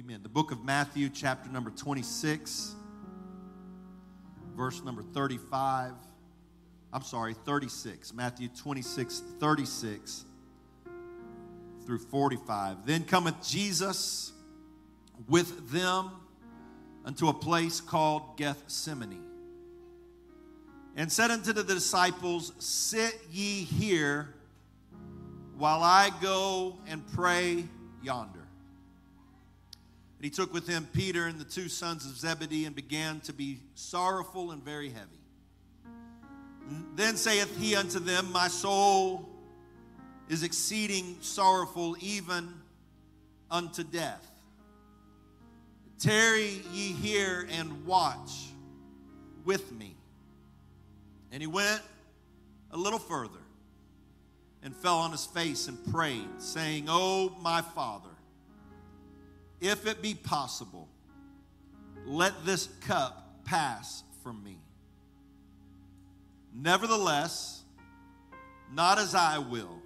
Amen. The book of Matthew, chapter number 26, verse number 35. I'm sorry, 36. Matthew 26, 36 through 45. Then cometh Jesus with them unto a place called Gethsemane, and said unto the disciples, Sit ye here while I go and pray yonder. And he took with him Peter and the two sons of Zebedee and began to be sorrowful and very heavy. Then saith he unto them, My soul is exceeding sorrowful, even unto death. Tarry ye here and watch with me. And he went a little further and fell on his face and prayed, saying, Oh, my Father, if it be possible, let this cup pass from me. Nevertheless, not as I will,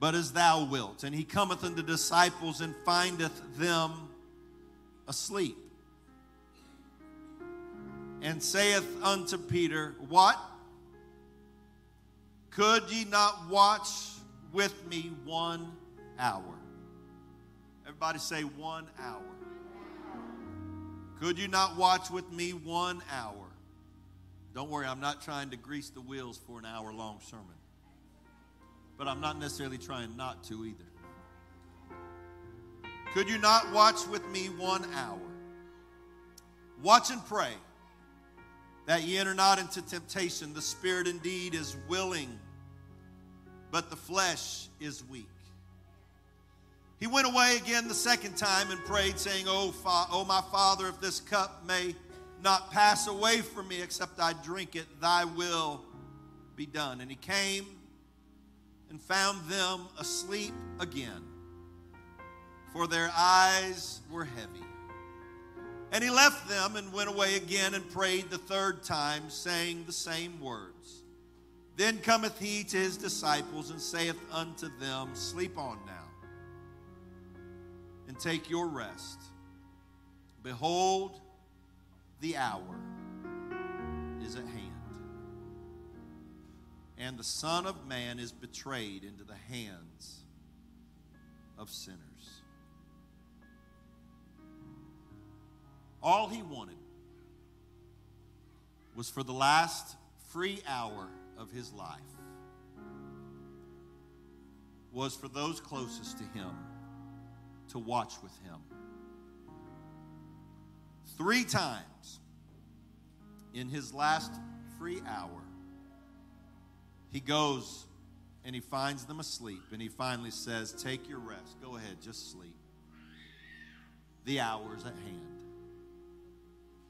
but as thou wilt. And he cometh unto disciples and findeth them asleep. And saith unto Peter, What? Could ye not watch with me one hour? Everybody say one hour. Could you not watch with me one hour? Don't worry, I'm not trying to grease the wheels for an hour long sermon. But I'm not necessarily trying not to either. Could you not watch with me one hour? Watch and pray that ye enter not into temptation. The spirit indeed is willing, but the flesh is weak. He went away again the second time and prayed, saying, Oh, fa- oh my Father, if this cup may not pass away from me except I drink it, thy will be done. And he came and found them asleep again, for their eyes were heavy. And he left them and went away again and prayed the third time, saying the same words. Then cometh he to his disciples and saith unto them, Sleep on now and take your rest. Behold, the hour is at hand. And the Son of Man is betrayed into the hands of sinners. All he wanted was for the last free hour of his life was for those closest to him to watch with him. Three times in his last free hour, he goes and he finds them asleep and he finally says, Take your rest. Go ahead, just sleep. The hour is at hand.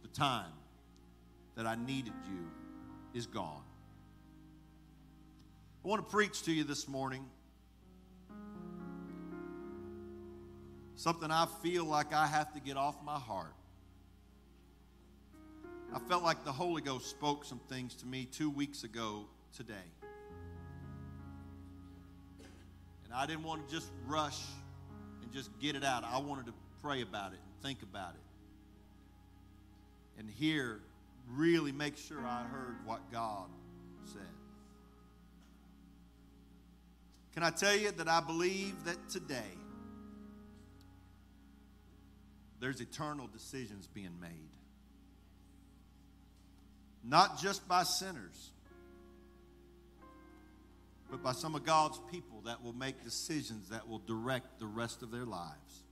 The time that I needed you is gone. I want to preach to you this morning something I feel like I have to get off my heart. I felt like the Holy Ghost spoke some things to me two weeks ago today. And I didn't want to just rush and just get it out. I wanted to pray about it and think about it. And hear, really make sure I heard what God said. Can I tell you that I believe that today there's eternal decisions being made. Not just by sinners, but by some of God's people that will make decisions that will direct the rest of their lives.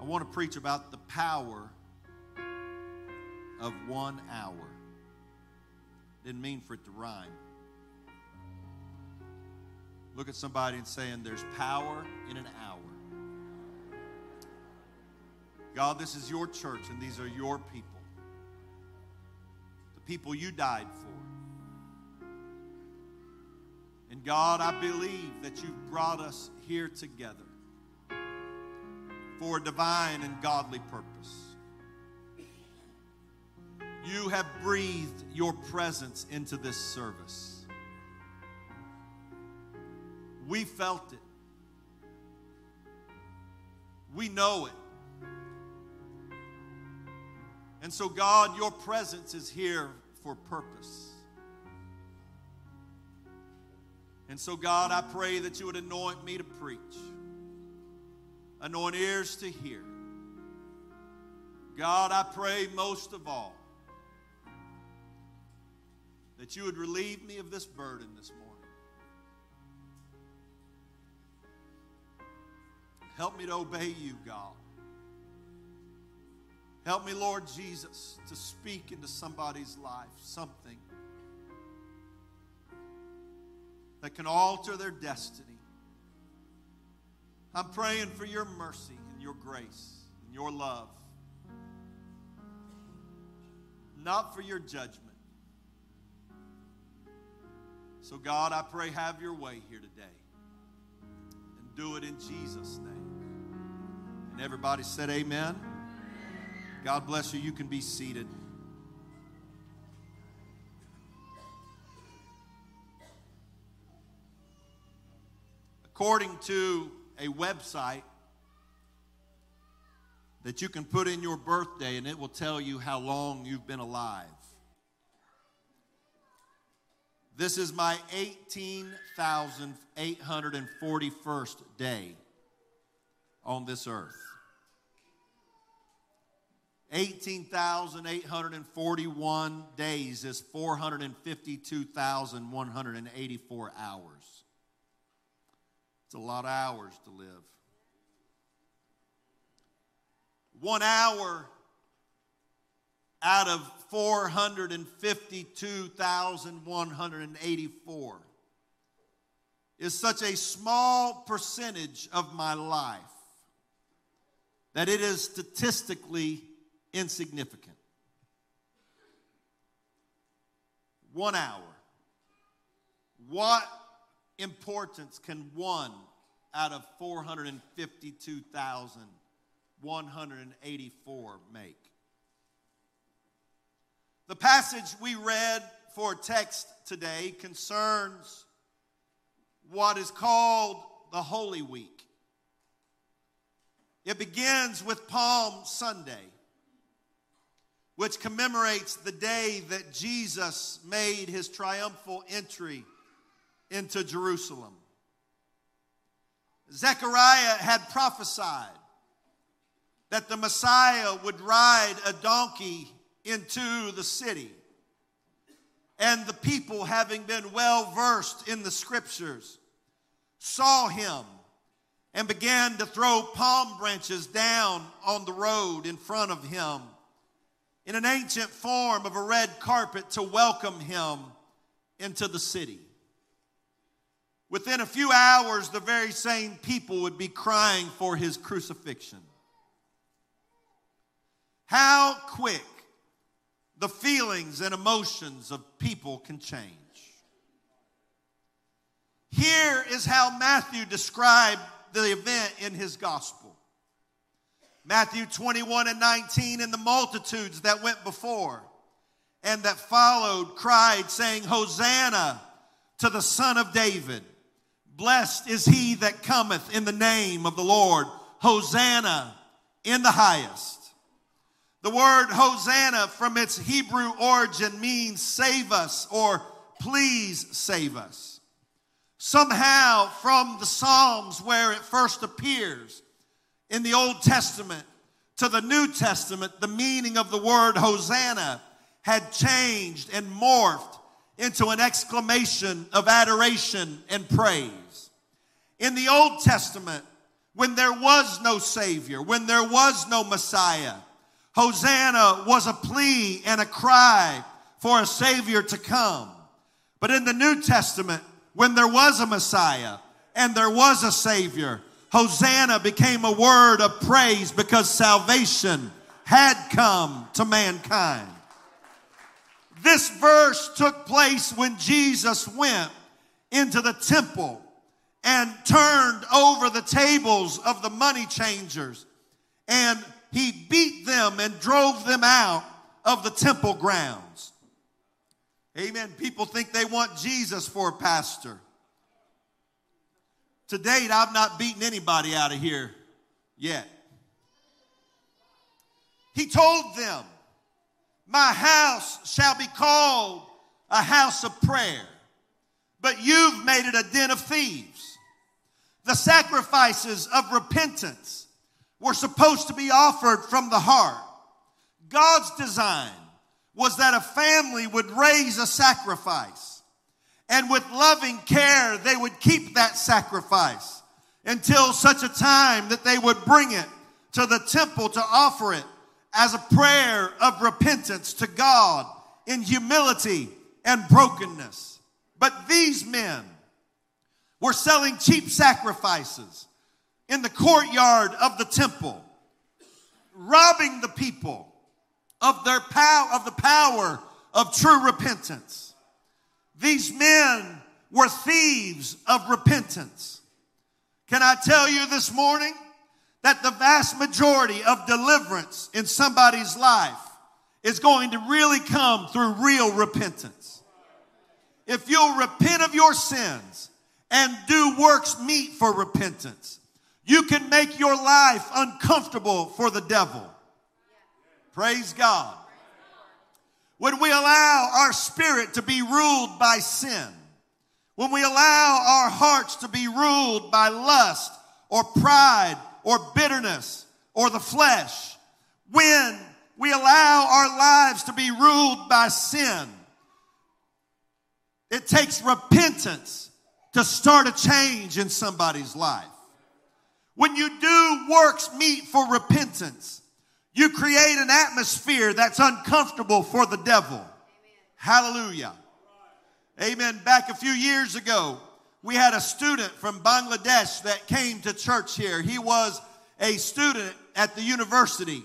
I want to preach about the power of one hour. Didn't mean for it to rhyme. Look at somebody and saying, There's power in an hour. God, this is your church and these are your people. The people you died for. And God, I believe that you've brought us here together for a divine and godly purpose. You have breathed your presence into this service. We felt it. We know it. And so, God, your presence is here for purpose. And so, God, I pray that you would anoint me to preach, anoint ears to hear. God, I pray most of all that you would relieve me of this burden this morning. Help me to obey you, God. Help me, Lord Jesus, to speak into somebody's life something that can alter their destiny. I'm praying for your mercy and your grace and your love, not for your judgment. So, God, I pray, have your way here today and do it in Jesus' name. And everybody said, Amen. God bless you. You can be seated. According to a website that you can put in your birthday, and it will tell you how long you've been alive. This is my 18,841st day on this earth. 18,841 days is 452,184 hours. It's a lot of hours to live. One hour out of 452,184 is such a small percentage of my life that it is statistically insignificant. One hour. What importance can one out of 452,184 make? The passage we read for text today concerns what is called the Holy Week. It begins with Palm Sunday, which commemorates the day that Jesus made his triumphal entry into Jerusalem. Zechariah had prophesied that the Messiah would ride a donkey into the city. And the people, having been well versed in the scriptures, saw him and began to throw palm branches down on the road in front of him in an ancient form of a red carpet to welcome him into the city. Within a few hours, the very same people would be crying for his crucifixion. How quick the feelings and emotions of people can change. Here is how Matthew described the event in his gospel. Matthew 21 and 19, and the multitudes that went before and that followed cried, saying, Hosanna to the Son of David. Blessed is he that cometh in the name of the Lord. Hosanna in the highest. The word Hosanna from its Hebrew origin means save us or please save us. Somehow, from the Psalms where it first appears in the Old Testament to the New Testament, the meaning of the word Hosanna had changed and morphed into an exclamation of adoration and praise. In the Old Testament, when there was no Savior, when there was no Messiah, Hosanna was a plea and a cry for a Savior to come. But in the New Testament, when there was a Messiah and there was a Savior, Hosanna became a word of praise because salvation had come to mankind. This verse took place when Jesus went into the temple and turned over the tables of the money changers and he beat them and drove them out of the temple grounds. Amen. People think they want Jesus for a pastor. To date, I've not beaten anybody out of here yet. he told them, My house shall be called a house of prayer, but you've made it a den of thieves. The sacrifices of repentance were supposed to be offered from the heart. God's design was that a family would raise a sacrifice, and with loving care, they would keep that sacrifice until such a time that they would bring it to the temple to offer it as a prayer of repentance to God in humility and brokenness. But these men were selling cheap sacrifices in the courtyard of the temple, robbing the people of their power of the power of true repentance. These men were thieves of repentance. Can I tell you this morning that the vast majority of deliverance in somebody's life is going to really come through real repentance. If you'll repent of your sins and do works meet for repentance, you can make your life uncomfortable for the devil. Praise God. When we allow our spirit to be ruled by sin, when we allow our hearts to be ruled by lust or pride or bitterness or the flesh, when we allow our lives to be ruled by sin, it takes repentance to start a change in somebody's life. When you do works meet for repentance, you create an atmosphere that's uncomfortable for the devil. Hallelujah. Amen. Back a few years ago, we had a student from Bangladesh that came to church here. He was a student at the university.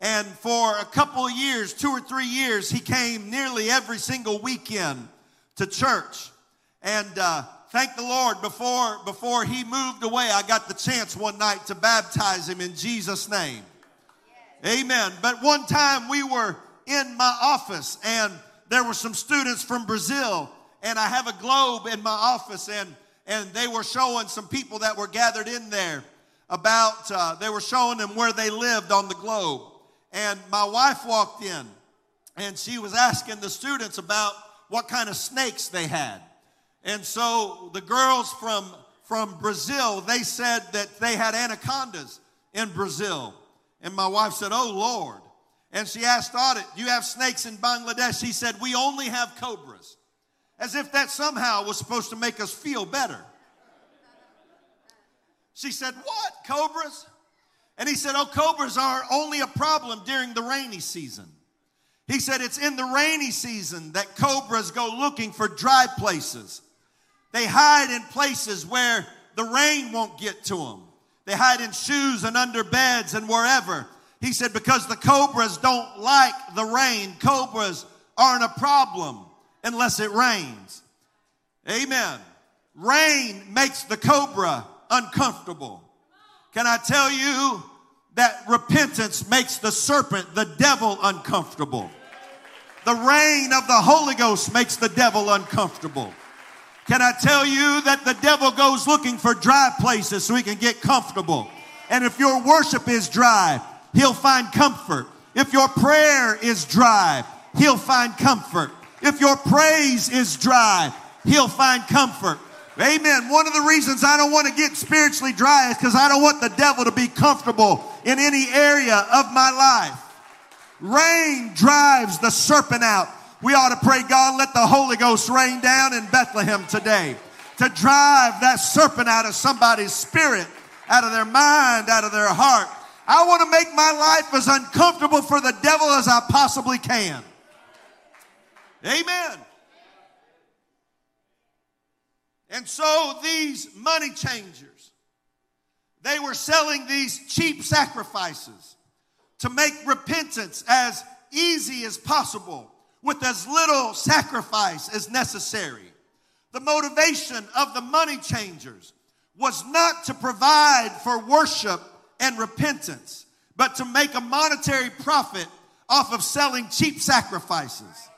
And for a couple of years, two or three years, he came nearly every single weekend to church. And uh, thank the Lord, before, before he moved away, I got the chance one night to baptize him in Jesus' name. Amen. But one time we were in my office and there were some students from Brazil and I have a globe in my office, and and they were showing some people that were gathered in there about. Uh, they were showing them where they lived on the globe, and my wife walked in, and she was asking the students about what kind of snakes they had, and so the girls from from Brazil they said that they had anacondas in Brazil, and my wife said, "Oh Lord." And she asked Audit, do You have snakes in Bangladesh? He said, We only have cobras as if that somehow was supposed to make us feel better. She said, What? Cobras? And he said, Oh, cobras are only a problem during the rainy season. He said, It's in the rainy season that cobras go looking for dry places. They hide in places where the rain won't get to them. They hide in shoes and under beds and wherever. He said, Because the cobras don't like the rain, cobras aren't a problem unless it rains. Amen. Rain makes the cobra uncomfortable. Can I tell you that repentance makes the serpent, the devil, uncomfortable? The rain of the Holy Ghost makes the devil uncomfortable. Can I tell you that the devil goes looking for dry places so he can get comfortable? And if your worship is dry, he'll find comfort. If your prayer is dry, he'll find comfort. If your praise is dry, he'll find comfort. Amen. One of the reasons I don't want to get spiritually dry is because I don't want the devil to be comfortable in any area of my life. Rain drives the serpent out. We ought to pray, God, let the Holy Ghost rain down in Bethlehem today to drive that serpent out of somebody's spirit, out of their mind, out of their heart. I want to make my life as uncomfortable for the devil as I possibly can. Amen. And so these money changers, they were selling these cheap sacrifices to make repentance as easy as possible with as little sacrifice as necessary. The motivation of the money changers was not to provide for worship and repentance, but to make a monetary profit off of selling cheap sacrifices.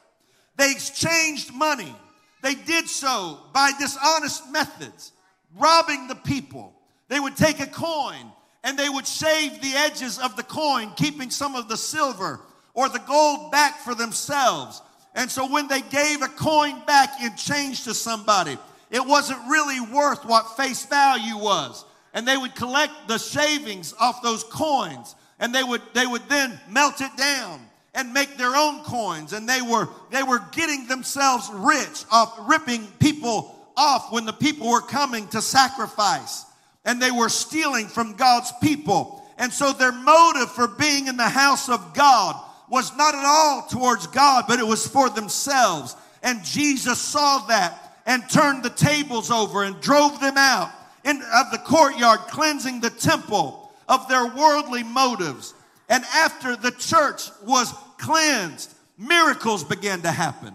They exchanged money. They did so by dishonest methods, robbing the people. They would take a coin and they would shave the edges of the coin, keeping some of the silver or the gold back for themselves. And so when they gave a coin back in change to somebody, it wasn't really worth what face value was. And they would collect the shavings off those coins and they would, they would then melt it down and make their own coins. And they were, they were getting themselves rich off ripping people off when the people were coming to sacrifice. And they were stealing from God's people. And so their motive for being in the house of God was not at all towards God, but it was for themselves. And Jesus saw that and turned the tables over and drove them out in, of the courtyard, cleansing the temple of their worldly motives. And after the church was cleansed, miracles began to happen.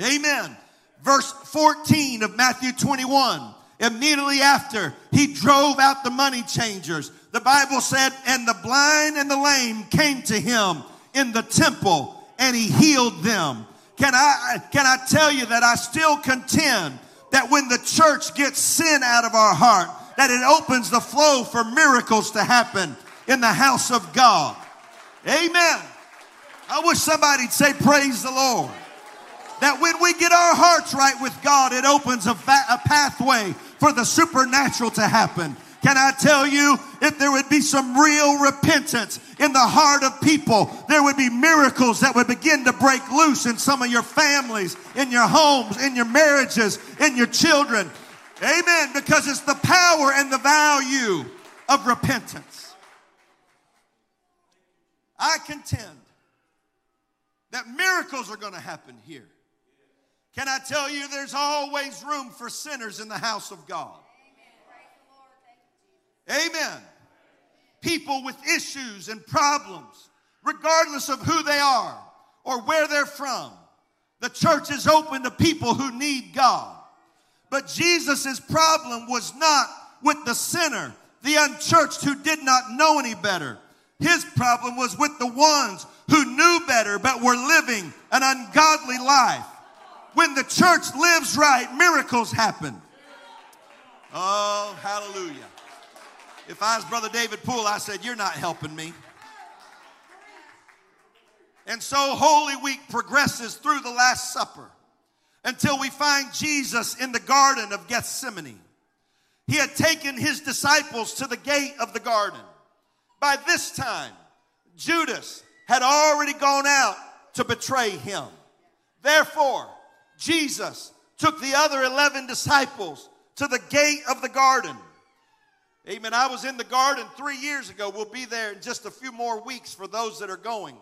Amen. Verse 14 of Matthew 21. Immediately after, he drove out the money changers. The Bible said, and the blind and the lame came to him in the temple and he healed them. Can I, can I tell you that I still contend that when the church gets sin out of our heart, that it opens the flow for miracles to happen in the house of God. Amen. I wish somebody'd say, Praise the Lord. That when we get our hearts right with God, it opens a, a pathway for the supernatural to happen. Can I tell you, if there would be some real repentance in the heart of people, there would be miracles that would begin to break loose in some of your families, in your homes, in your marriages, in your children. Amen. Because it's the power and the value of repentance. I contend that miracles are going to happen here. Can I tell you, there's always room for sinners in the house of God. Amen. People with issues and problems, regardless of who they are or where they're from. The church is open to people who need God. But Jesus' problem was not with the sinner, the unchurched who did not know any better. His problem was with the ones who knew better but were living an ungodly life. When the church lives right, miracles happen. Oh, hallelujah. If I was Brother David Poole, I said, You're not helping me. And so Holy Week progresses through the Last Supper until we find Jesus in the Garden of Gethsemane. He had taken his disciples to the gate of the garden. By this time, Judas had already gone out to betray him. Therefore, Jesus took the other 11 disciples to the gate of the garden Amen. I was in the garden three years ago. We'll be there in just a few more weeks for those that are going.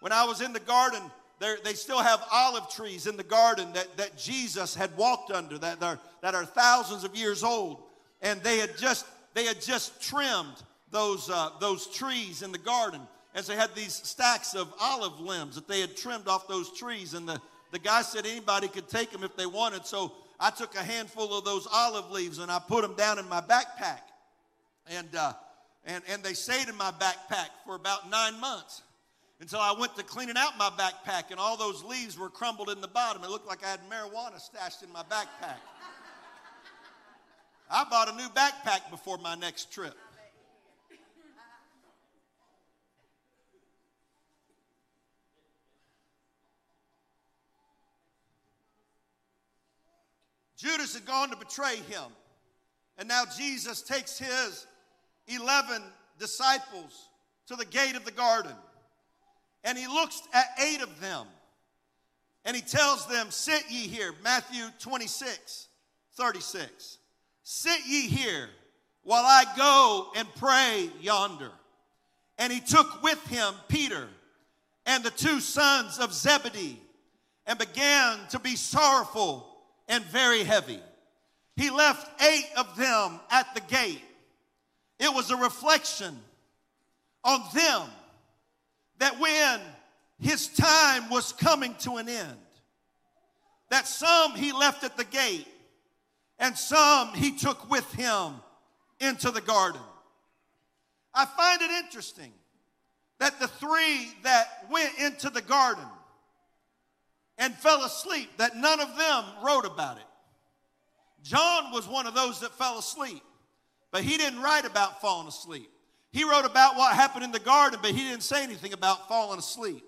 When I was in the garden, they still have olive trees in the garden that, that Jesus had walked under that are, that are thousands of years old. And they had just, they had just trimmed those, uh, those trees in the garden as they had these stacks of olive limbs that they had trimmed off those trees. And the, the guy said anybody could take them if they wanted. So I took a handful of those olive leaves and I put them down in my backpack. And, uh, and, and they stayed in my backpack for about nine months until I went to cleaning out my backpack and all those leaves were crumbled in the bottom. It looked like I had marijuana stashed in my backpack. I bought a new backpack before my next trip. Judas had gone to betray him. And now Jesus takes his 11 disciples to the gate of the garden. And he looks at eight of them and he tells them, Sit ye here. Matthew 26, 36. Sit ye here while I go and pray yonder. And he took with him Peter and the two sons of Zebedee and began to be sorrowful and very heavy. He left eight of them at the gate it was a reflection on them that when his time was coming to an end, that some he left at the gate and some he took with him into the garden. I find it interesting that the three that went into the garden and fell asleep, that none of them wrote about it. John was one of those that fell asleep. But he didn't write about falling asleep. He wrote about what happened in the garden, but he didn't say anything about falling asleep.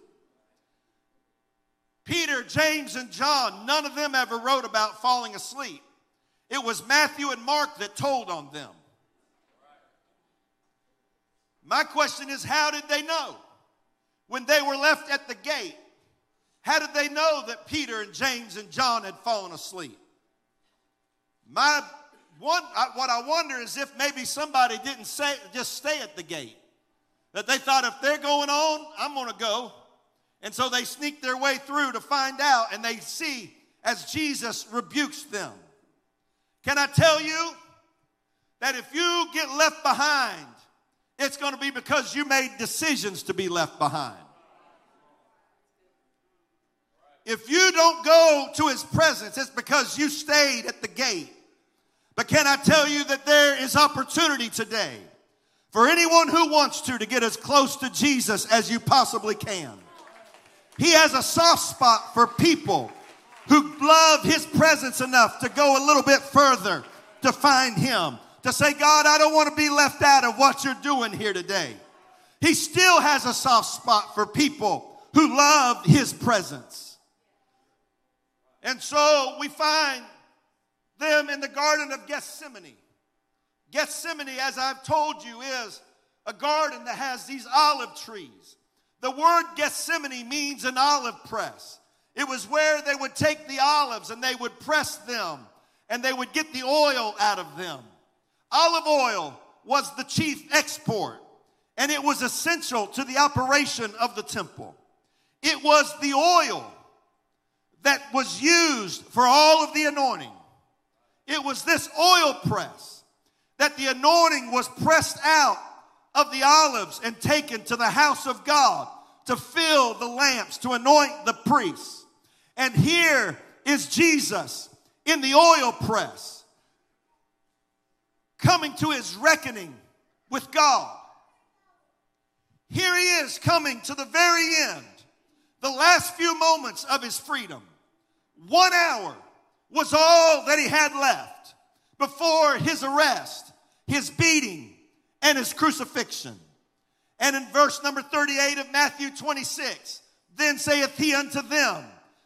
Peter, James, and John, none of them ever wrote about falling asleep. It was Matthew and Mark that told on them. My question is how did they know? When they were left at the gate, how did they know that Peter and James and John had fallen asleep? My one, what I wonder is if maybe somebody didn't say just stay at the gate. That they thought if they're going on, I'm going to go. And so they sneak their way through to find out, and they see as Jesus rebukes them. Can I tell you that if you get left behind, it's going to be because you made decisions to be left behind. If you don't go to his presence, it's because you stayed at the gate. But can I tell you that there is opportunity today for anyone who wants to to get as close to Jesus as you possibly can. He has a soft spot for people who love his presence enough to go a little bit further to find him. To say, God, I don't want to be left out of what you're doing here today. He still has a soft spot for people who love his presence. And so we find them in the Garden of Gethsemane. Gethsemane, as I've told you, is a garden that has these olive trees. The word Gethsemane means an olive press. It was where they would take the olives and they would press them and they would get the oil out of them. Olive oil was the chief export and it was essential to the operation of the temple. It was the oil that was used for all of the anointing. It was this oil press that the anointing was pressed out of the olives and taken to the house of God to fill the lamps, to anoint the priests. And here is Jesus in the oil press, coming to his reckoning with God. Here he is coming to the very end, the last few moments of his freedom. One hour was all that he had left before his arrest, his beating, and his crucifixion. And in verse number 38 of Matthew 26, then saith he unto them,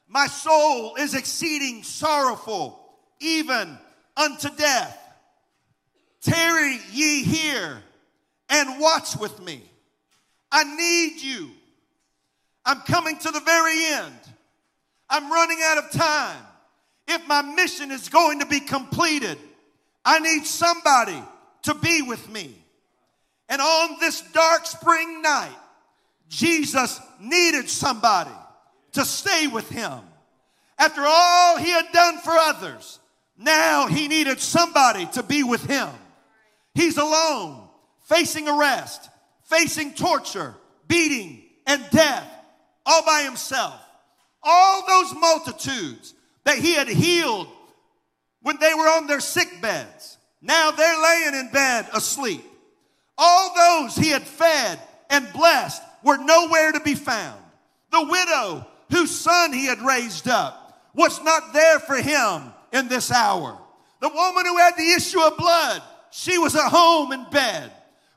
My soul is exceeding sorrowful, even unto death. Tarry ye here and watch with me. I need you. I'm coming to the very end. I'm running out of time. If my mission is going to be completed, I need somebody to be with me. And on this dark spring night, Jesus needed somebody to stay with him. After all he had done for others, now he needed somebody to be with him. He's alone, facing arrest, facing torture, beating, and death all by himself. All those multitudes that he had healed when they were on their sick beds. Now they're laying in bed asleep. All those he had fed and blessed were nowhere to be found. The widow whose son he had raised up was not there for him in this hour. The woman who had the issue of blood, she was at home in bed.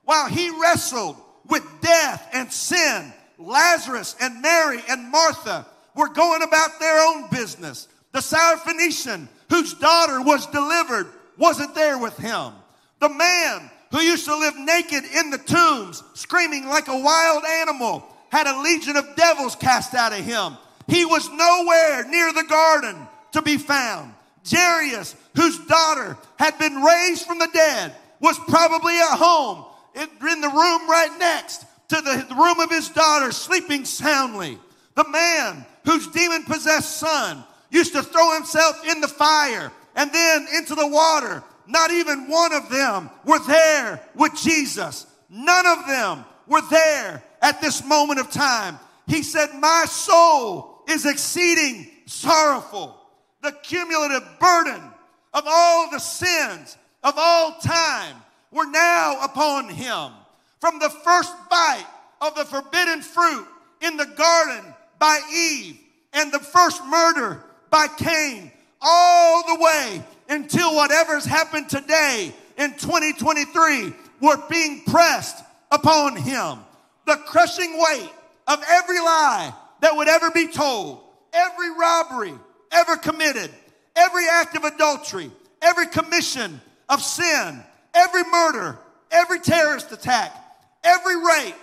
While he wrestled with death and sin, Lazarus and Mary and Martha were going about their own business. The Syrophoenician, whose daughter was delivered, wasn't there with him. The man who used to live naked in the tombs, screaming like a wild animal, had a legion of devils cast out of him. He was nowhere near the garden to be found. Jairus, whose daughter had been raised from the dead, was probably at home in the room right next to the room of his daughter, sleeping soundly. The man whose demon possessed son used to throw himself in the fire and then into the water. Not even one of them were there with Jesus. None of them were there at this moment of time. He said, My soul is exceeding sorrowful. The cumulative burden of all the sins of all time were now upon him. From the first bite of the forbidden fruit in the garden by Eve and the first murder by Cain all the way until whatever's happened today in 2023, we're being pressed upon him. The crushing weight of every lie that would ever be told, every robbery ever committed, every act of adultery, every commission of sin, every murder, every terrorist attack, every rape,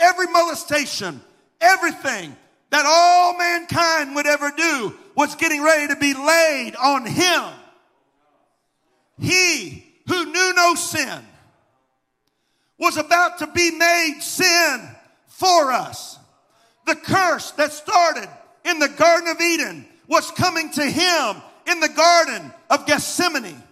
every molestation, everything that all mankind would ever do was getting ready to be laid on him. He who knew no sin was about to be made sin for us. The curse that started in the Garden of Eden was coming to him in the Garden of Gethsemane.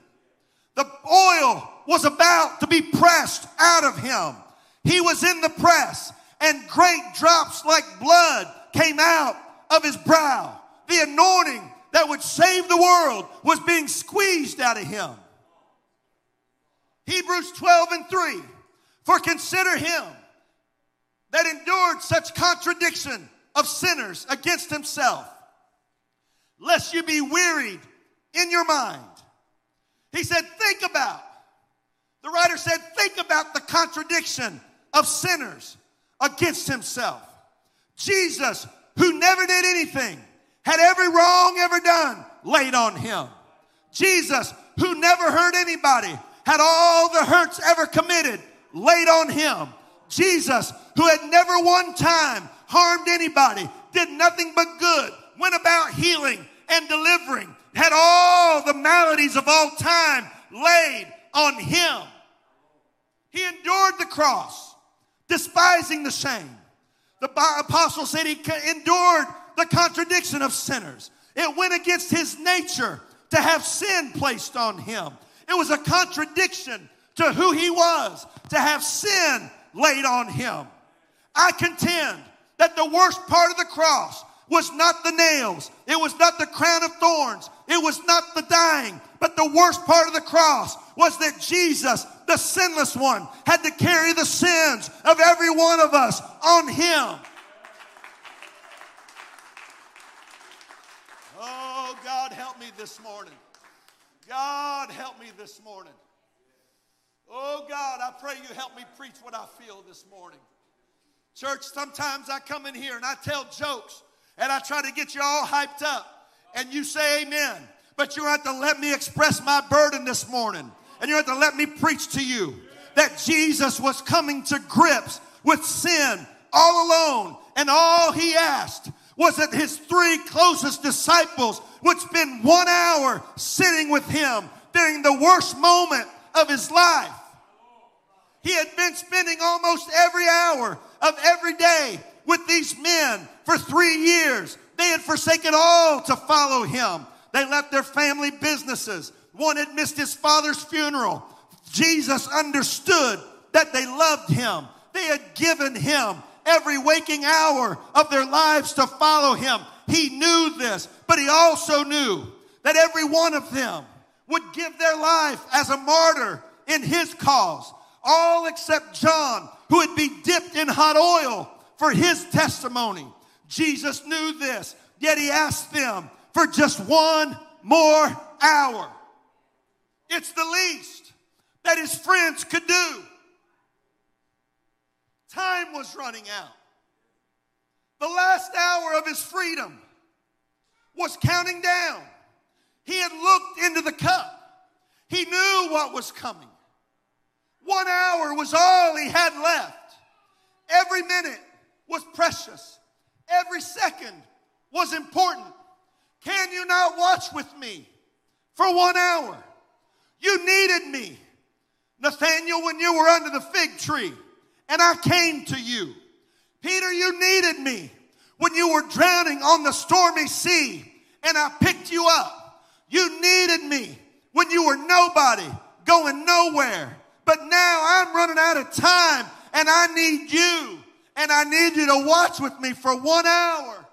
The oil was about to be pressed out of him. He was in the press, and great drops like blood came out of his brow. The anointing that would save the world was being squeezed out of him. Hebrews 12 and 3. For consider him that endured such contradiction of sinners against himself, lest you be wearied in your mind. He said, Think about, the writer said, Think about the contradiction of sinners against himself. Jesus, who never did anything, had every wrong ever done laid on him. Jesus, who never hurt anybody, had all the hurts ever committed laid on him. Jesus, who had never one time harmed anybody, did nothing but good, went about healing and delivering, had all the maladies of all time laid on him. He endured the cross, despising the shame. The apostle said he endured the contradiction of sinners. It went against his nature to have sin placed on him. It was a contradiction to who he was, to have sin laid on him. I contend that the worst part of the cross was not the nails, it was not the crown of thorns, it was not the dying, but the worst part of the cross was that Jesus, the sinless one, had to carry the sins of every one of us on him. Oh, God, help me this morning. God, help me this morning. Oh God, I pray you help me preach what I feel this morning. Church, sometimes I come in here and I tell jokes and I try to get you all hyped up and you say amen. But you have to let me express my burden this morning and you have to let me preach to you that Jesus was coming to grips with sin all alone and all he asked was that his three closest disciples would spend one hour sitting with him during the worst moment of his life. He had been spending almost every hour of every day with these men for three years. They had forsaken all to follow him. They left their family businesses. One had missed his father's funeral. Jesus understood that they loved him. They had given him every waking hour of their lives to follow him. He knew this, but he also knew that every one of them would give their life as a martyr in his cause. All except John, who would be dipped in hot oil for his testimony. Jesus knew this, yet he asked them for just one more hour. It's the least that his friends could do. Time was running out. The last hour of his freedom was counting down. He had looked into the cup. He knew what was coming. One hour was all he had left. Every minute was precious. Every second was important. Can you not watch with me for one hour? You needed me. Nathaniel, when you were under the fig tree and I came to you. Peter, you needed me when you were drowning on the stormy sea and I picked you up. You needed me when you were nobody going nowhere but now I'm running out of time and I need you. And I need you to watch with me for one hour.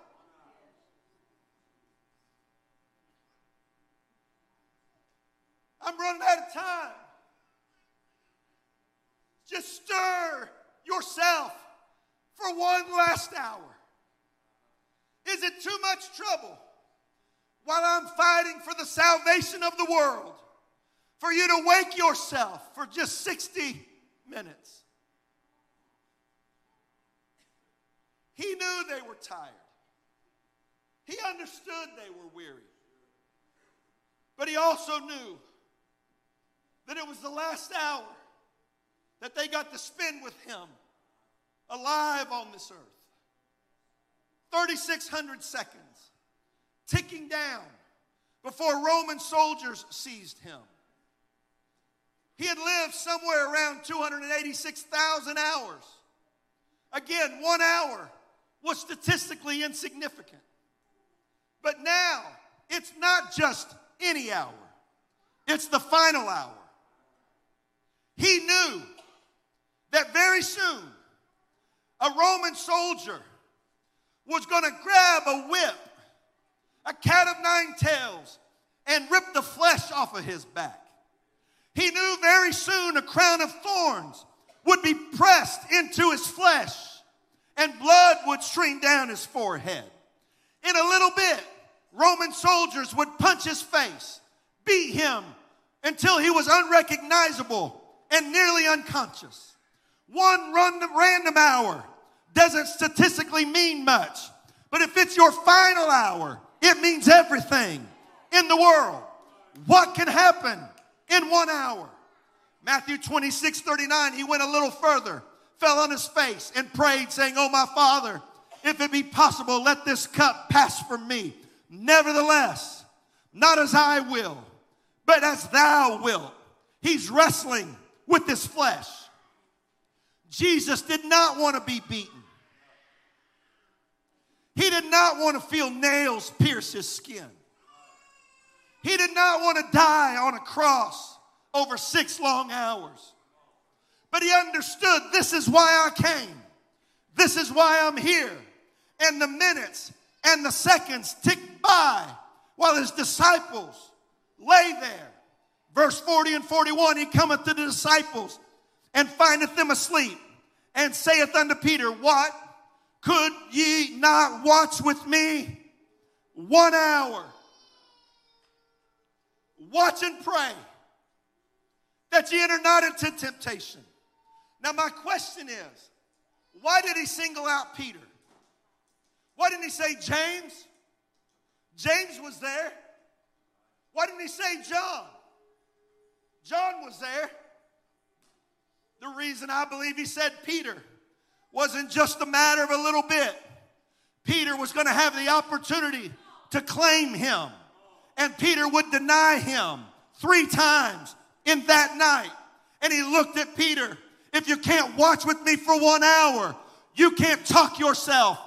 I'm running out of time. Just stir yourself for one last hour. Is it too much trouble while I'm fighting for the salvation of the world? for you to wake yourself for just 60 minutes. He knew they were tired. He understood they were weary. But he also knew that it was the last hour that they got to spend with him alive on this earth. 3,600 seconds ticking down before Roman soldiers seized him. He had lived somewhere around 286,000 hours. Again, one hour was statistically insignificant. But now, it's not just any hour, it's the final hour. He knew that very soon a Roman soldier was going to grab a whip, a cat of nine tails, and rip the flesh off of his back. He knew very soon a crown of thorns would be pressed into his flesh and blood would stream down his forehead. In a little bit, Roman soldiers would punch his face, beat him until he was unrecognizable and nearly unconscious. One random random hour doesn't statistically mean much, but if it's your final hour, it means everything in the world. What can happen in one hour? Matthew 26 39, he went a little further fell on his face and prayed, saying, Oh, my Father, if it be possible, let this cup pass from me. Nevertheless, not as I will, but as thou wilt. He's wrestling with his flesh. Jesus did not want to be beaten. He did not want to feel nails pierce his skin. He did not want to die on a cross over six long hours. But he understood this is why I came. This is why I'm here. And the minutes and the seconds ticked by while his disciples lay there. Verse 40 and 41 He cometh to the disciples and findeth them asleep and saith unto Peter, What? Could ye not watch with me one hour? Watch and pray that ye enter not into temptation. Now, my question is why did he single out Peter? Why didn't he say James? James was there. Why didn't he say John? John was there. The reason I believe he said Peter wasn't just a matter of a little bit. Peter was going to have the opportunity to claim him, and Peter would deny him three times in that night. And he looked at Peter if you can't watch with me for one hour, you can't talk yourself.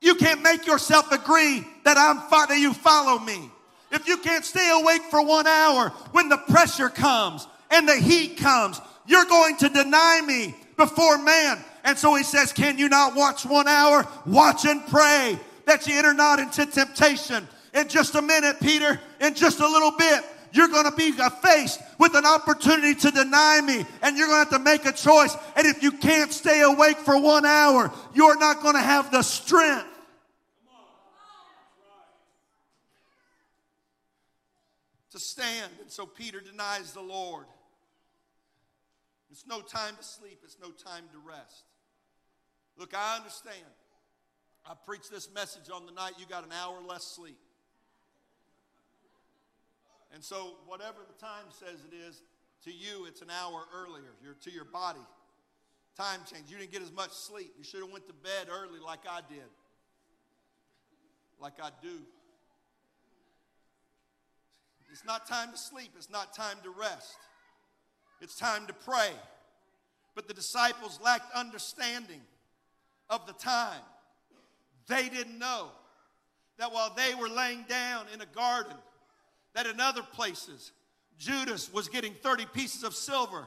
You can't make yourself agree that I'm that you follow me. If you can't stay awake for one hour when the pressure comes and the heat comes, you're going to deny me before man. And so he says, Can you not watch one hour? Watch and pray that you enter not into temptation. In just a minute, Peter, in just a little bit, you're going to be faced with an opportunity to deny me, and you're going to have to make a choice. And if you can't stay awake for one hour, you're not going to have the strength. To stand. And so Peter denies the Lord. It's no time to sleep, it's no time to rest. Look, I understand. I preached this message on the night you got an hour less sleep. And so, whatever the time says it is, to you it's an hour earlier. You're to your body. Time change. You didn't get as much sleep. You should have went to bed early like I did. Like I do. It's not time to sleep. It's not time to rest. It's time to pray. But the disciples lacked understanding of the time. They didn't know that while they were laying down in a garden, that in other places, Judas was getting 30 pieces of silver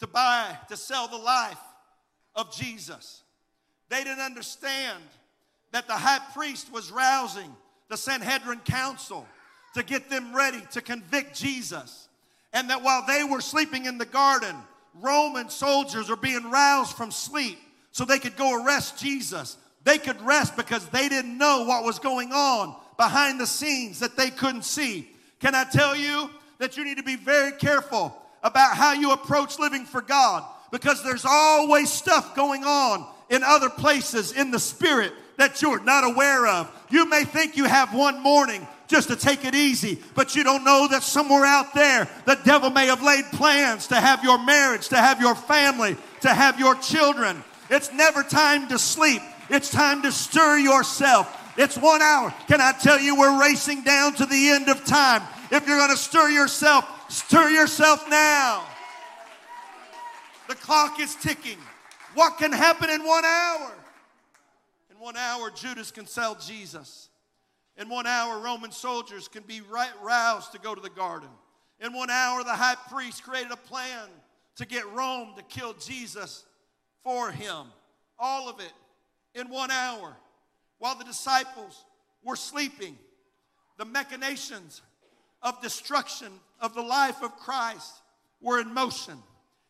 to buy, to sell the life of Jesus. They didn't understand that the high priest was rousing the Sanhedrin council to get them ready to convict Jesus. And that while they were sleeping in the garden, Roman soldiers are being roused from sleep so they could go arrest Jesus. They could rest because they didn't know what was going on behind the scenes that they couldn't see. Can I tell you that you need to be very careful about how you approach living for God because there's always stuff going on in other places in the spirit that you're not aware of. You may think you have one morning just to take it easy, but you don't know that somewhere out there the devil may have laid plans to have your marriage, to have your family, to have your children. It's never time to sleep. It's time to stir yourself. It's one hour. Can I tell you, we're racing down to the end of time. If you're going to stir yourself, stir yourself now. The clock is ticking. What can happen in one hour? In one hour, Judas can sell Jesus. In one hour, Roman soldiers can be roused to go to the garden. In one hour, the high priest created a plan to get Rome to kill Jesus for him. All of it in one hour. While the disciples were sleeping, the machinations of destruction of the life of Christ were in motion.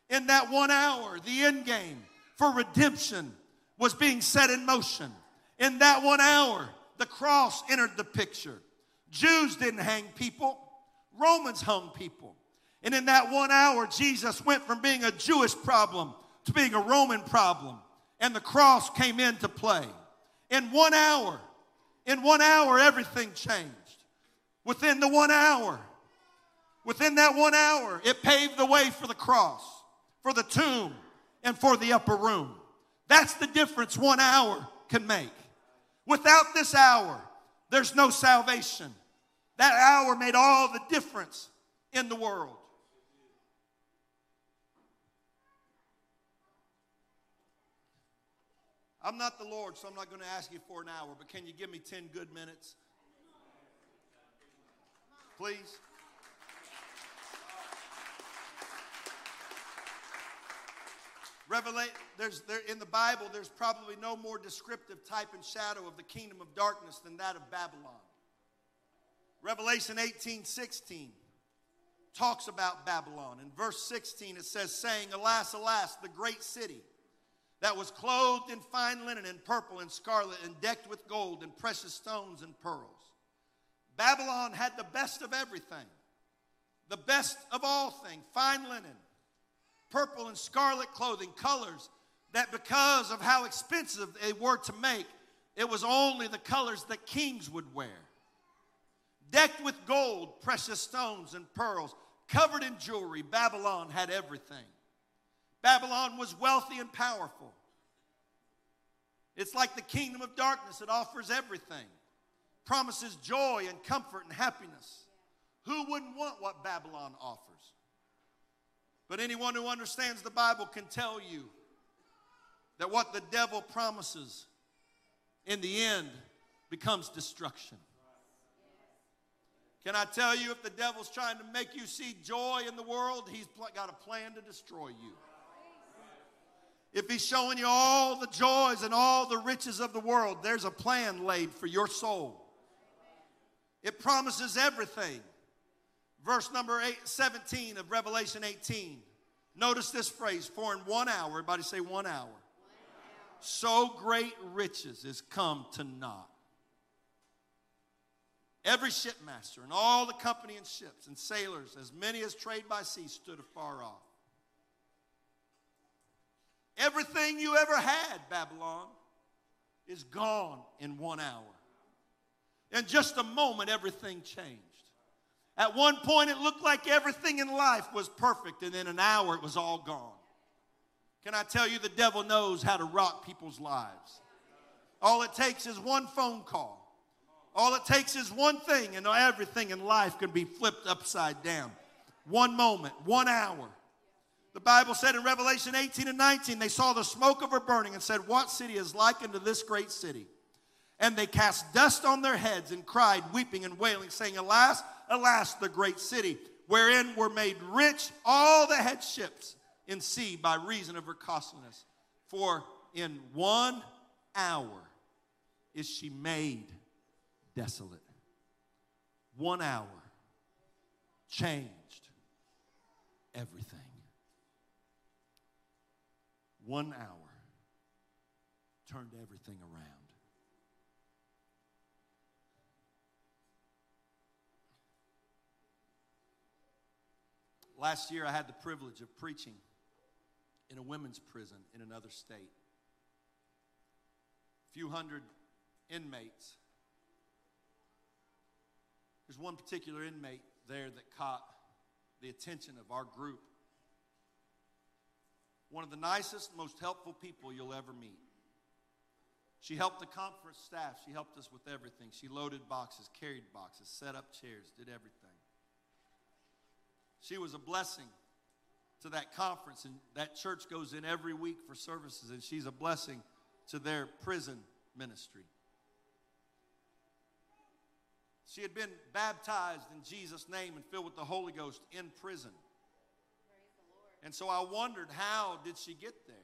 In that one hour, the end game for redemption was being set in motion. In that one hour, the cross entered the picture. Jews didn't hang people, Romans hung people. And in that one hour, Jesus went from being a Jewish problem to being a Roman problem. And the cross came into play. In one hour, in one hour, everything changed. Within the one hour, within that one hour, it paved the way for the cross, for the tomb, and for the upper room. That's the difference one hour can make. Without this hour, there's no salvation. That hour made all the difference in the world. I'm not the Lord, so I'm not going to ask you for an hour, but can you give me 10 good minutes? Please. Revelation, there's there in the Bible, there's probably no more descriptive type and shadow of the kingdom of darkness than that of Babylon. Revelation 18, 16 talks about Babylon. In verse 16, it says, saying, Alas, alas, the great city that was clothed in fine linen and purple and scarlet and decked with gold and precious stones and pearls. Babylon had the best of everything, the best of all things, fine linen purple and scarlet clothing, colors that because of how expensive they were to make, it was only the colors that kings would wear. Decked with gold, precious stones, and pearls, covered in jewelry, Babylon had everything. Babylon was wealthy and powerful. It's like the kingdom of darkness, it offers everything, promises joy and comfort and happiness. Who wouldn't want what Babylon offers? But anyone who understands the Bible can tell you that what the devil promises in the end becomes destruction. Can I tell you, if the devil's trying to make you see joy in the world, he's got a plan to destroy you. If he's showing you all the joys and all the riches of the world, there's a plan laid for your soul. It promises everything verse number eight, 17 of Revelation 18. Notice this phrase, for in one hour, everybody say one hour, one hour. so great riches is come to naught. Every shipmaster and all the company and ships and sailors, as many as trade by sea, stood afar off. Everything you ever had, Babylon, is gone in one hour. In just a moment, everything changed. At one point, it looked like everything in life was perfect, and in an hour, it was all gone. Can I tell you, the devil knows how to rock people's lives? All it takes is one phone call. All it takes is one thing, and everything in life can be flipped upside down. One moment, one hour. The Bible said in Revelation 18 and 19, they saw the smoke of her burning and said, What city is likened to this great city? And they cast dust on their heads and cried, weeping and wailing, saying, Alas, alas, the great city, wherein were made rich all the headships in sea by reason of her costliness. For in one hour is she made desolate. One hour changed everything. One hour turned everything around. Last year, I had the privilege of preaching in a women's prison in another state. a few hundred inmates. There's one particular inmate there that caught the attention of our group. One of the nicest, most helpful people you'll ever meet. She helped the conference staff. She helped us with everything. She loaded boxes, carried boxes, set up chairs, did everything. She was a blessing to that conference, and that church goes in every week for services, and she's a blessing to their prison ministry. She had been baptized in Jesus' name and filled with the Holy Ghost in prison. And so I wondered, how did she get there?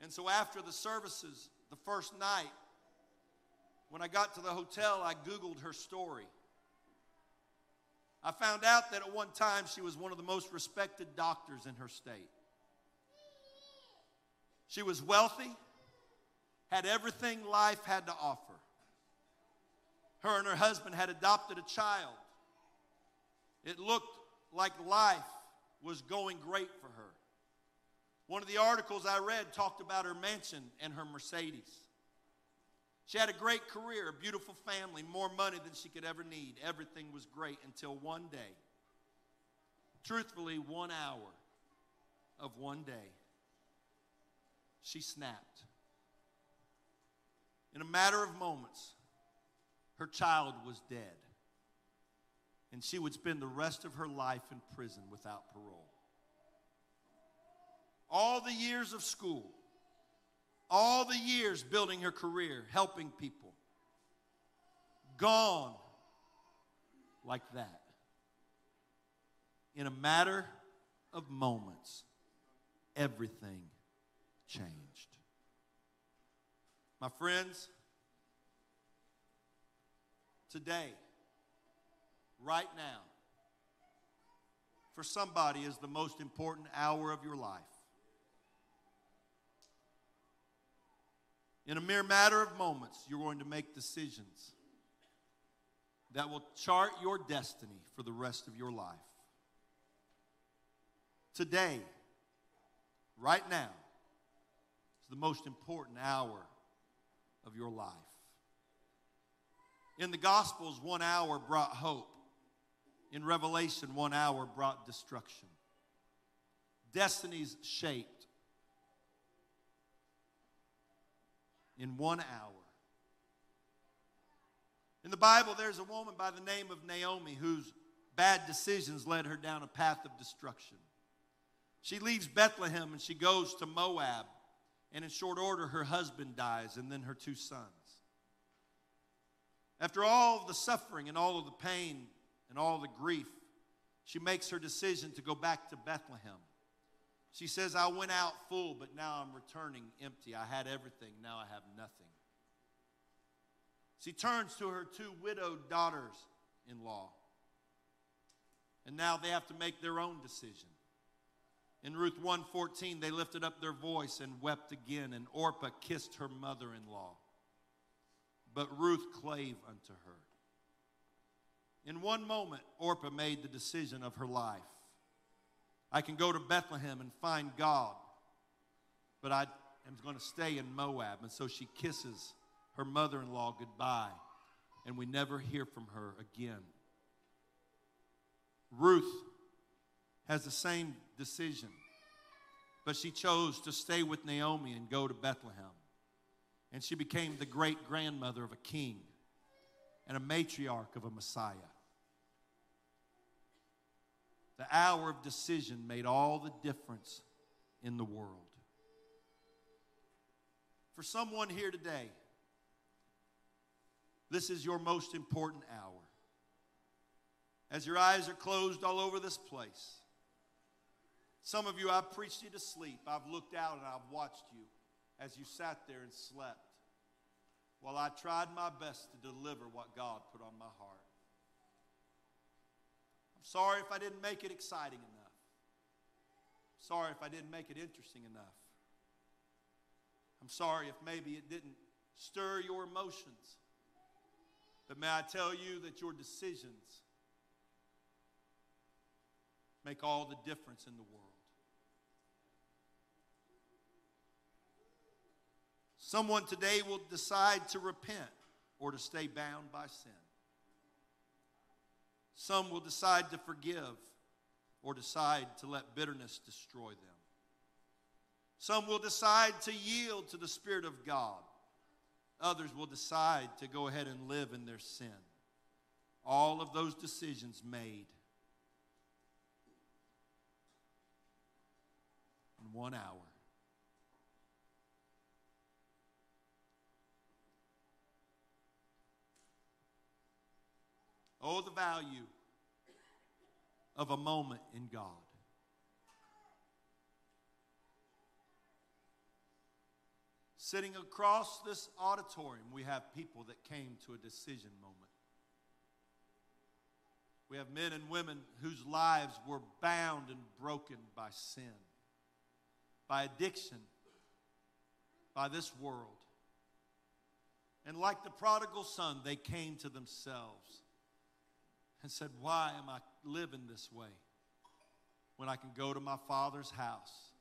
And so after the services, the first night, when I got to the hotel, I Googled her story. I found out that at one time she was one of the most respected doctors in her state. She was wealthy, had everything life had to offer. Her and her husband had adopted a child. It looked like life was going great for her. One of the articles I read talked about her mansion and her Mercedes. She had a great career, a beautiful family, more money than she could ever need. Everything was great until one day, truthfully, one hour of one day, she snapped. In a matter of moments, her child was dead. And she would spend the rest of her life in prison without parole. All the years of school, all the years building her career, helping people, gone like that. In a matter of moments, everything changed. My friends, today, right now, for somebody is the most important hour of your life. In a mere matter of moments, you're going to make decisions that will chart your destiny for the rest of your life. Today, right now, is the most important hour of your life. In the Gospels, one hour brought hope. In Revelation, one hour brought destruction. Destinies shaped in one hour. In the Bible, there's a woman by the name of Naomi whose bad decisions led her down a path of destruction. She leaves Bethlehem and she goes to Moab, and in short order, her husband dies and then her two sons. After all of the suffering and all of the pain and all the grief, she makes her decision to go back to Bethlehem. She says, I went out full, but now I'm returning empty. I had everything, now I have nothing. She turns to her two widowed daughters in law. And now they have to make their own decision. In Ruth 1:14 they lifted up their voice and wept again and Orpah kissed her mother-in-law. But Ruth clave unto her. In one moment Orpah made the decision of her life. I can go to Bethlehem and find God, but I am going to stay in Moab. And so she kisses her mother in law goodbye, and we never hear from her again. Ruth has the same decision, but she chose to stay with Naomi and go to Bethlehem. And she became the great grandmother of a king and a matriarch of a Messiah. The hour of decision made all the difference in the world. For someone here today, this is your most important hour. As your eyes are closed all over this place, some of you, I've preached you to sleep. I've looked out and I've watched you as you sat there and slept while I tried my best to deliver what God put on my heart. Sorry if I didn't make it exciting enough. Sorry if I didn't make it interesting enough. I'm sorry if maybe it didn't stir your emotions. But may I tell you that your decisions make all the difference in the world. Someone today will decide to repent or to stay bound by sin. Some will decide to forgive or decide to let bitterness destroy them. Some will decide to yield to the Spirit of God. Others will decide to go ahead and live in their sin. All of those decisions made in one hour. Oh, the value of a moment in God. Sitting across this auditorium, we have people that came to a decision moment. We have men and women whose lives were bound and broken by sin, by addiction, by this world. And like the prodigal son, they came to themselves and said, Why am I living this way when I can go to my father's house?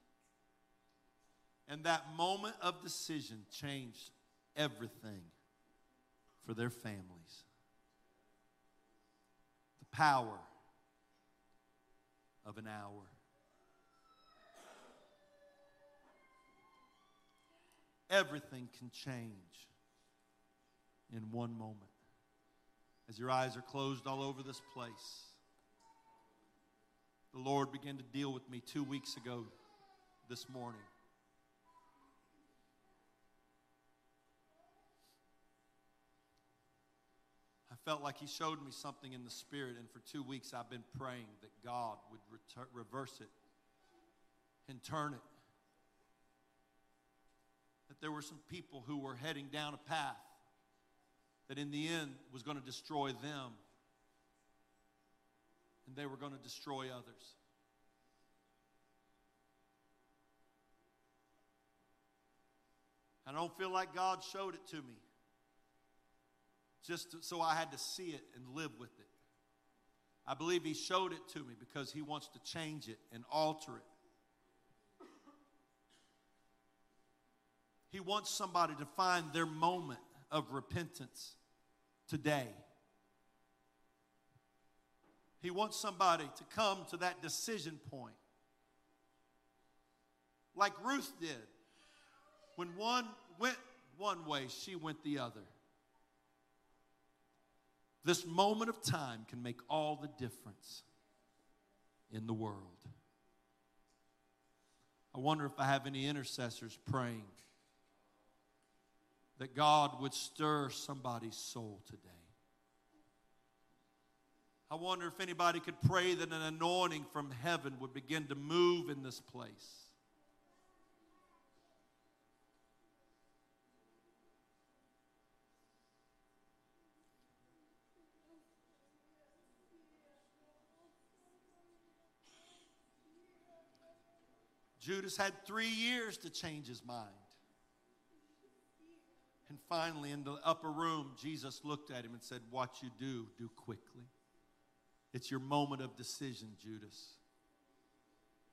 And that moment of decision changed everything for their families. The power of an hour. Everything can change in one moment as your eyes are closed all over this place. The Lord began to deal with me two weeks ago this morning. I felt like He showed me something in the Spirit, and for two weeks I've been praying that God would retur- reverse it and turn it. That there were some people who were heading down a path that in the end was going to destroy them and they were going to destroy others. I don't feel like God showed it to me just so I had to see it and live with it. I believe He showed it to me because He wants to change it and alter it. He wants somebody to find their moment of repentance today. He wants somebody to come to that decision point. Like Ruth did. When one went one way, she went the other. This moment of time can make all the difference in the world. I wonder if I have any intercessors praying that God would stir somebody's soul today. I wonder if anybody could pray that an anointing from heaven would begin to move in this place. Judas had three years to change his mind. Finally, in the upper room, Jesus looked at him and said, What you do, do quickly. It's your moment of decision, Judas.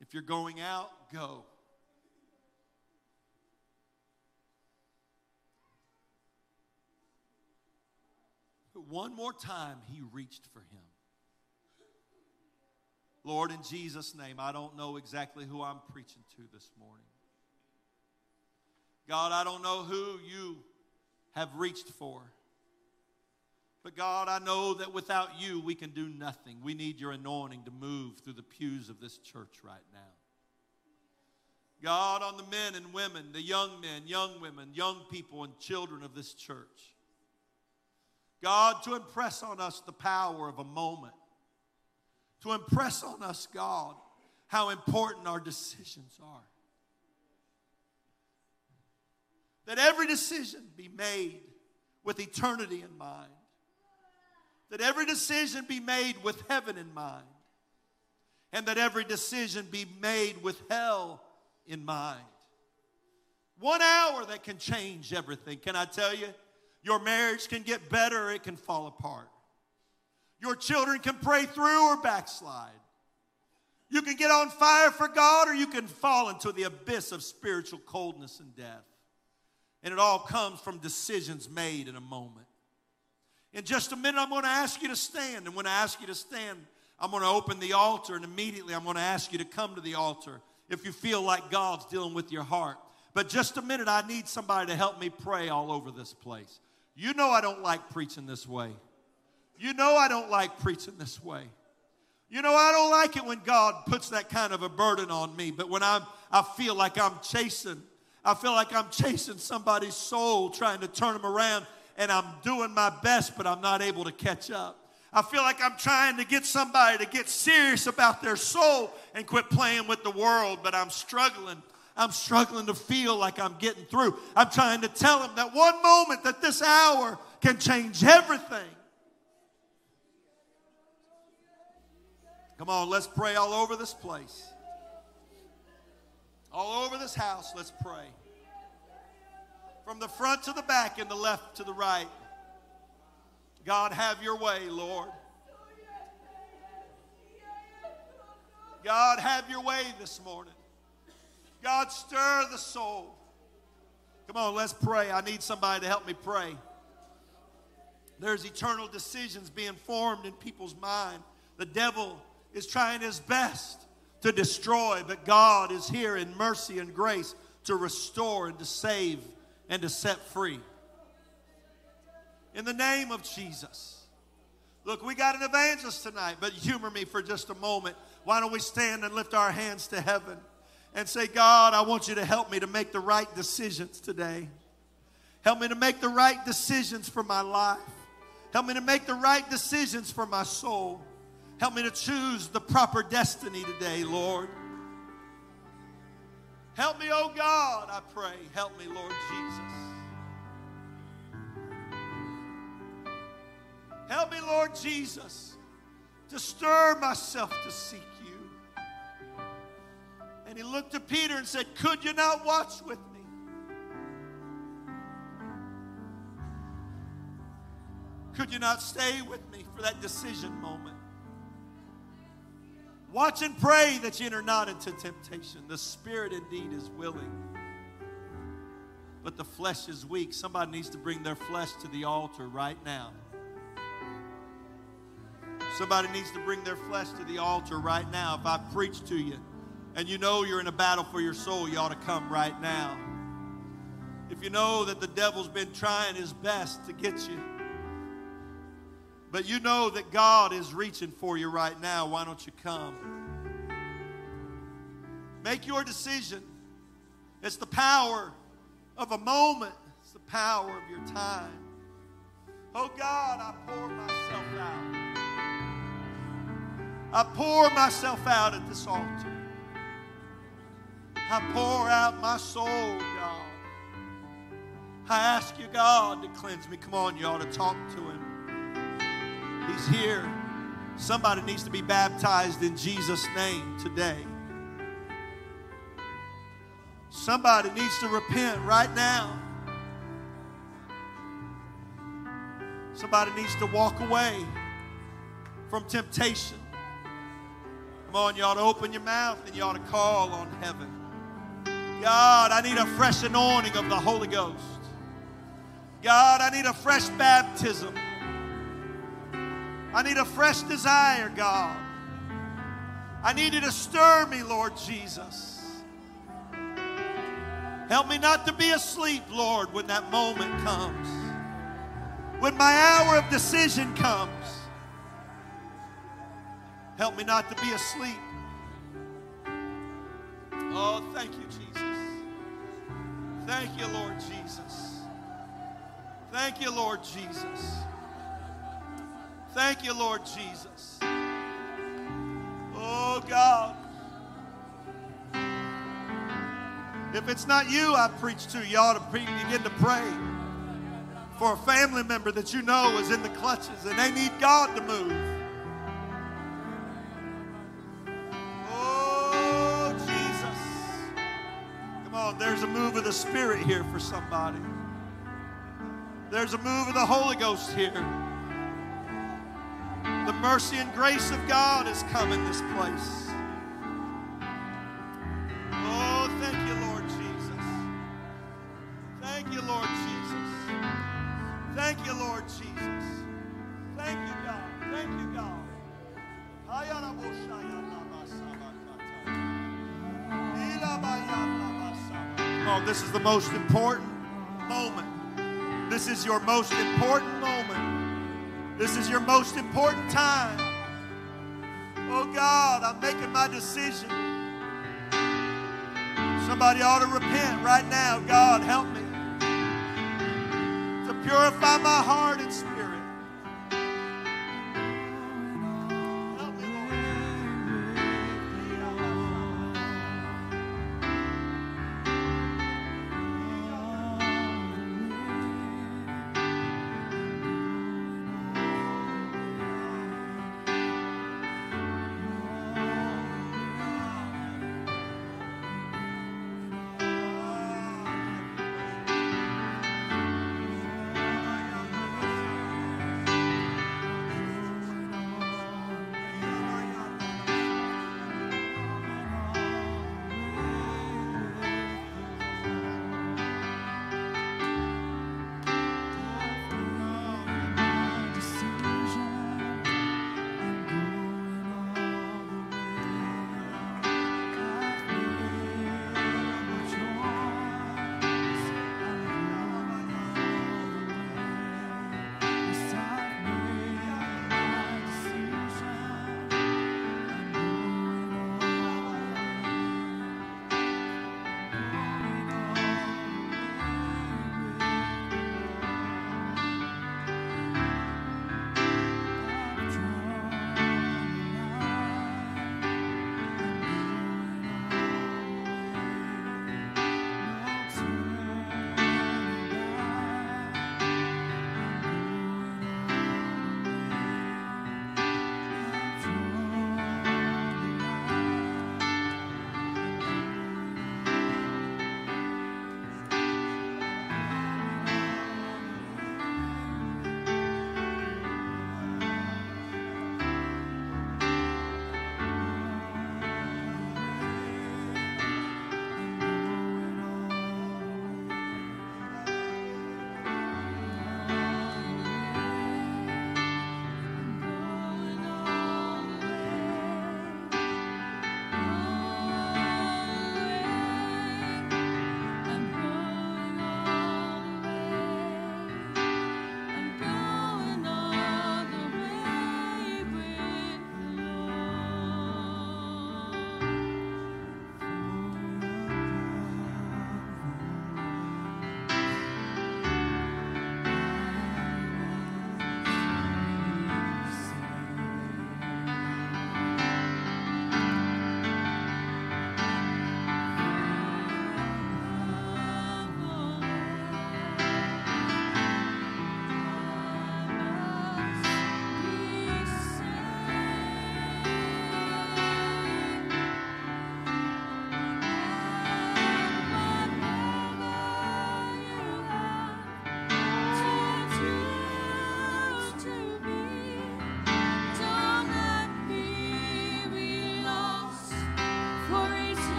If you're going out, go. One more time, he reached for him. Lord, in Jesus' name, I don't know exactly who I'm preaching to this morning. God, I don't know who you have reached for. But God, I know that without you, we can do nothing. We need your anointing to move through the pews of this church right now. God, on the men and women, the young men, young women, young people, and children of this church. God, to impress on us the power of a moment. To impress on us, God, how important our decisions are. That every decision be made with eternity in mind. That every decision be made with heaven in mind. And that every decision be made with hell in mind. One hour that can change everything. Can I tell you? Your marriage can get better it can fall apart. Your children can pray through or backslide. You can get on fire for God or you can fall into the abyss of spiritual coldness and death. And it all comes from decisions made in a moment. In just a minute, I'm going to ask you to stand. And when I ask you to stand, I'm going to open the altar, and immediately I'm going to ask you to come to the altar if you feel like God's dealing with your heart. But just a minute, I need somebody to help me pray all over this place. You know I don't like preaching this way. You know I don't like preaching this way. You know I don't like it when God puts that kind of a burden on me, but when I'm I feel like I'm chasing I feel like I'm chasing somebody's soul, trying to turn them around, and I'm doing my best, but I'm not able to catch up. I feel like I'm trying to get somebody to get serious about their soul and quit playing with the world, but I'm struggling. I'm struggling to feel like I'm getting through. I'm trying to tell them that one moment, that this hour can change everything. Come on, let's pray all over this place. All over this house, let's pray. From the front to the back and the left to the right. God, have your way, Lord. God, have your way this morning. God, stir the soul. Come on, let's pray. I need somebody to help me pray. There's eternal decisions being formed in people's mind. The devil is trying his best to destroy, but God is here in mercy and grace to restore and to save and to set free. In the name of Jesus. Look, we got an evangelist tonight, but humor me for just a moment. Why don't we stand and lift our hands to heaven and say, God, I want you to help me to make the right decisions today. Help me to make the right decisions for my life. Help me to make the right decisions for my soul. Help me to choose the proper destiny today, Lord. Help me, oh God, I pray. Help me, Lord Jesus. Help me, Lord Jesus, to stir myself to seek you. And he looked at Peter and said, Could you not watch with me? Could you not stay with me for that decision moment? Watch and pray that you enter not into temptation. The spirit indeed is willing, but the flesh is weak. Somebody needs to bring their flesh to the altar right now. Somebody needs to bring their flesh to the altar right now. If I preach to you and you know you're in a battle for your soul, you ought to come right now. If you know that the devil's been trying his best to get you, but you know that God is reaching for you right now. Why don't you come? Make your decision. It's the power of a moment, it's the power of your time. Oh God, I pour myself out. I pour myself out at this altar. I pour out my soul, God. I ask you, God, to cleanse me. Come on, you ought to talk to Him. He's here. Somebody needs to be baptized in Jesus' name today. Somebody needs to repent right now. Somebody needs to walk away from temptation. Come on, you ought to open your mouth and you ought to call on heaven. God, I need a fresh anointing of the Holy Ghost. God, I need a fresh baptism. I need a fresh desire, God. I need you to stir me, Lord Jesus. Help me not to be asleep, Lord, when that moment comes. When my hour of decision comes. Help me not to be asleep. Oh, thank you, Jesus. Thank you, Lord Jesus. Thank you, Lord Jesus. Thank you, Lord Jesus. Oh, God. If it's not you I preach to, you ought to begin to pray for a family member that you know is in the clutches and they need God to move. Oh, Jesus. Come on, there's a move of the Spirit here for somebody. There's a move of the Holy Ghost here. Mercy and grace of God has come in this place. Oh, thank you, Lord Jesus. Thank you, Lord Jesus. Thank you, Lord Jesus. Thank you, God. Thank you, God. This is the most important moment. This is your most important. This is your most important time. Oh God, I'm making my decision. Somebody ought to repent right now. God, help me to purify my heart and spirit.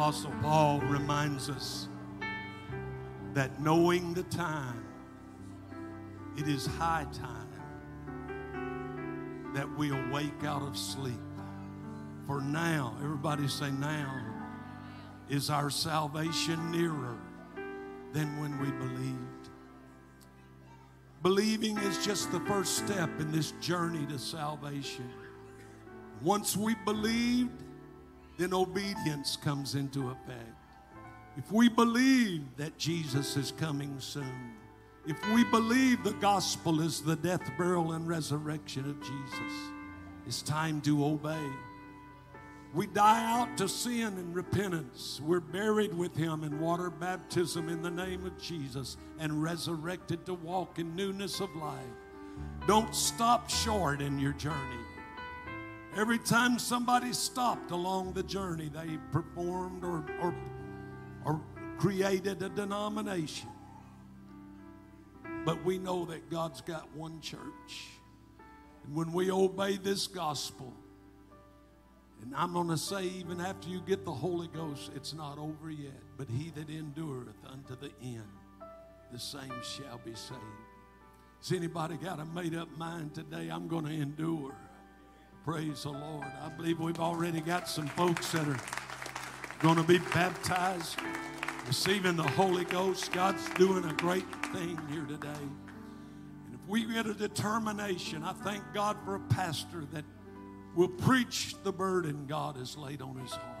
Apostle Paul reminds us that knowing the time, it is high time that we awake out of sleep. For now, everybody say now, is our salvation nearer than when we believed. Believing is just the first step in this journey to salvation. Once we believed, then obedience comes into effect. If we believe that Jesus is coming soon, if we believe the gospel is the death, burial, and resurrection of Jesus, it's time to obey. We die out to sin and repentance. We're buried with Him in water baptism in the name of Jesus and resurrected to walk in newness of life. Don't stop short in your journey. Every time somebody stopped along the journey, they performed or, or, or created a denomination. But we know that God's got one church. And when we obey this gospel, and I'm going to say, even after you get the Holy Ghost, it's not over yet. But he that endureth unto the end, the same shall be saved. Has anybody got a made up mind today? I'm going to endure. Praise the Lord. I believe we've already got some folks that are going to be baptized, receiving the Holy Ghost. God's doing a great thing here today. And if we get a determination, I thank God for a pastor that will preach the burden God has laid on his heart.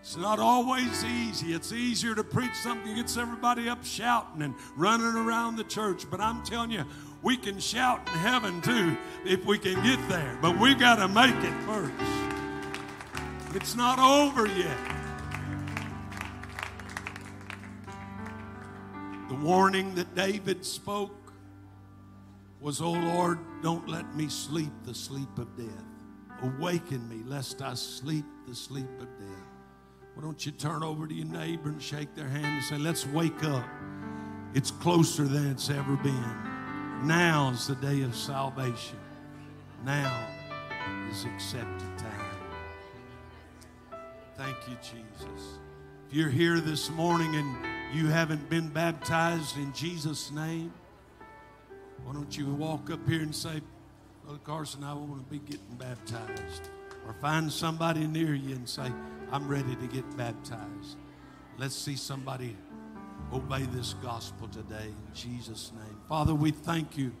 It's not always easy. It's easier to preach something that gets everybody up shouting and running around the church. But I'm telling you, we can shout in heaven too if we can get there. But we've got to make it first. It's not over yet. The warning that David spoke was, Oh Lord, don't let me sleep the sleep of death. Awaken me, lest I sleep the sleep of death. Why don't you turn over to your neighbor and shake their hand and say, Let's wake up. It's closer than it's ever been. Now is the day of salvation. Now is accepted time. Thank you, Jesus. If you're here this morning and you haven't been baptized in Jesus' name, why don't you walk up here and say, Brother Carson, I want to be getting baptized. Or find somebody near you and say, I'm ready to get baptized. Let's see somebody obey this gospel today in Jesus' name. Father, we thank you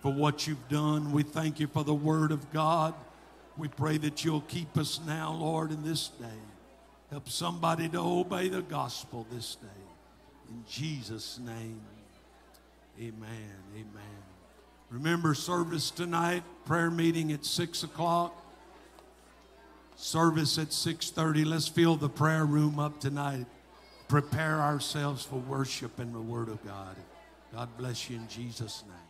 for what you've done. We thank you for the word of God. We pray that you'll keep us now, Lord, in this day. Help somebody to obey the gospel this day. In Jesus' name, amen. Amen. Remember service tonight, prayer meeting at 6 o'clock. Service at 6:30. Let's fill the prayer room up tonight. Prepare ourselves for worship and the Word of God. God bless you in Jesus' name.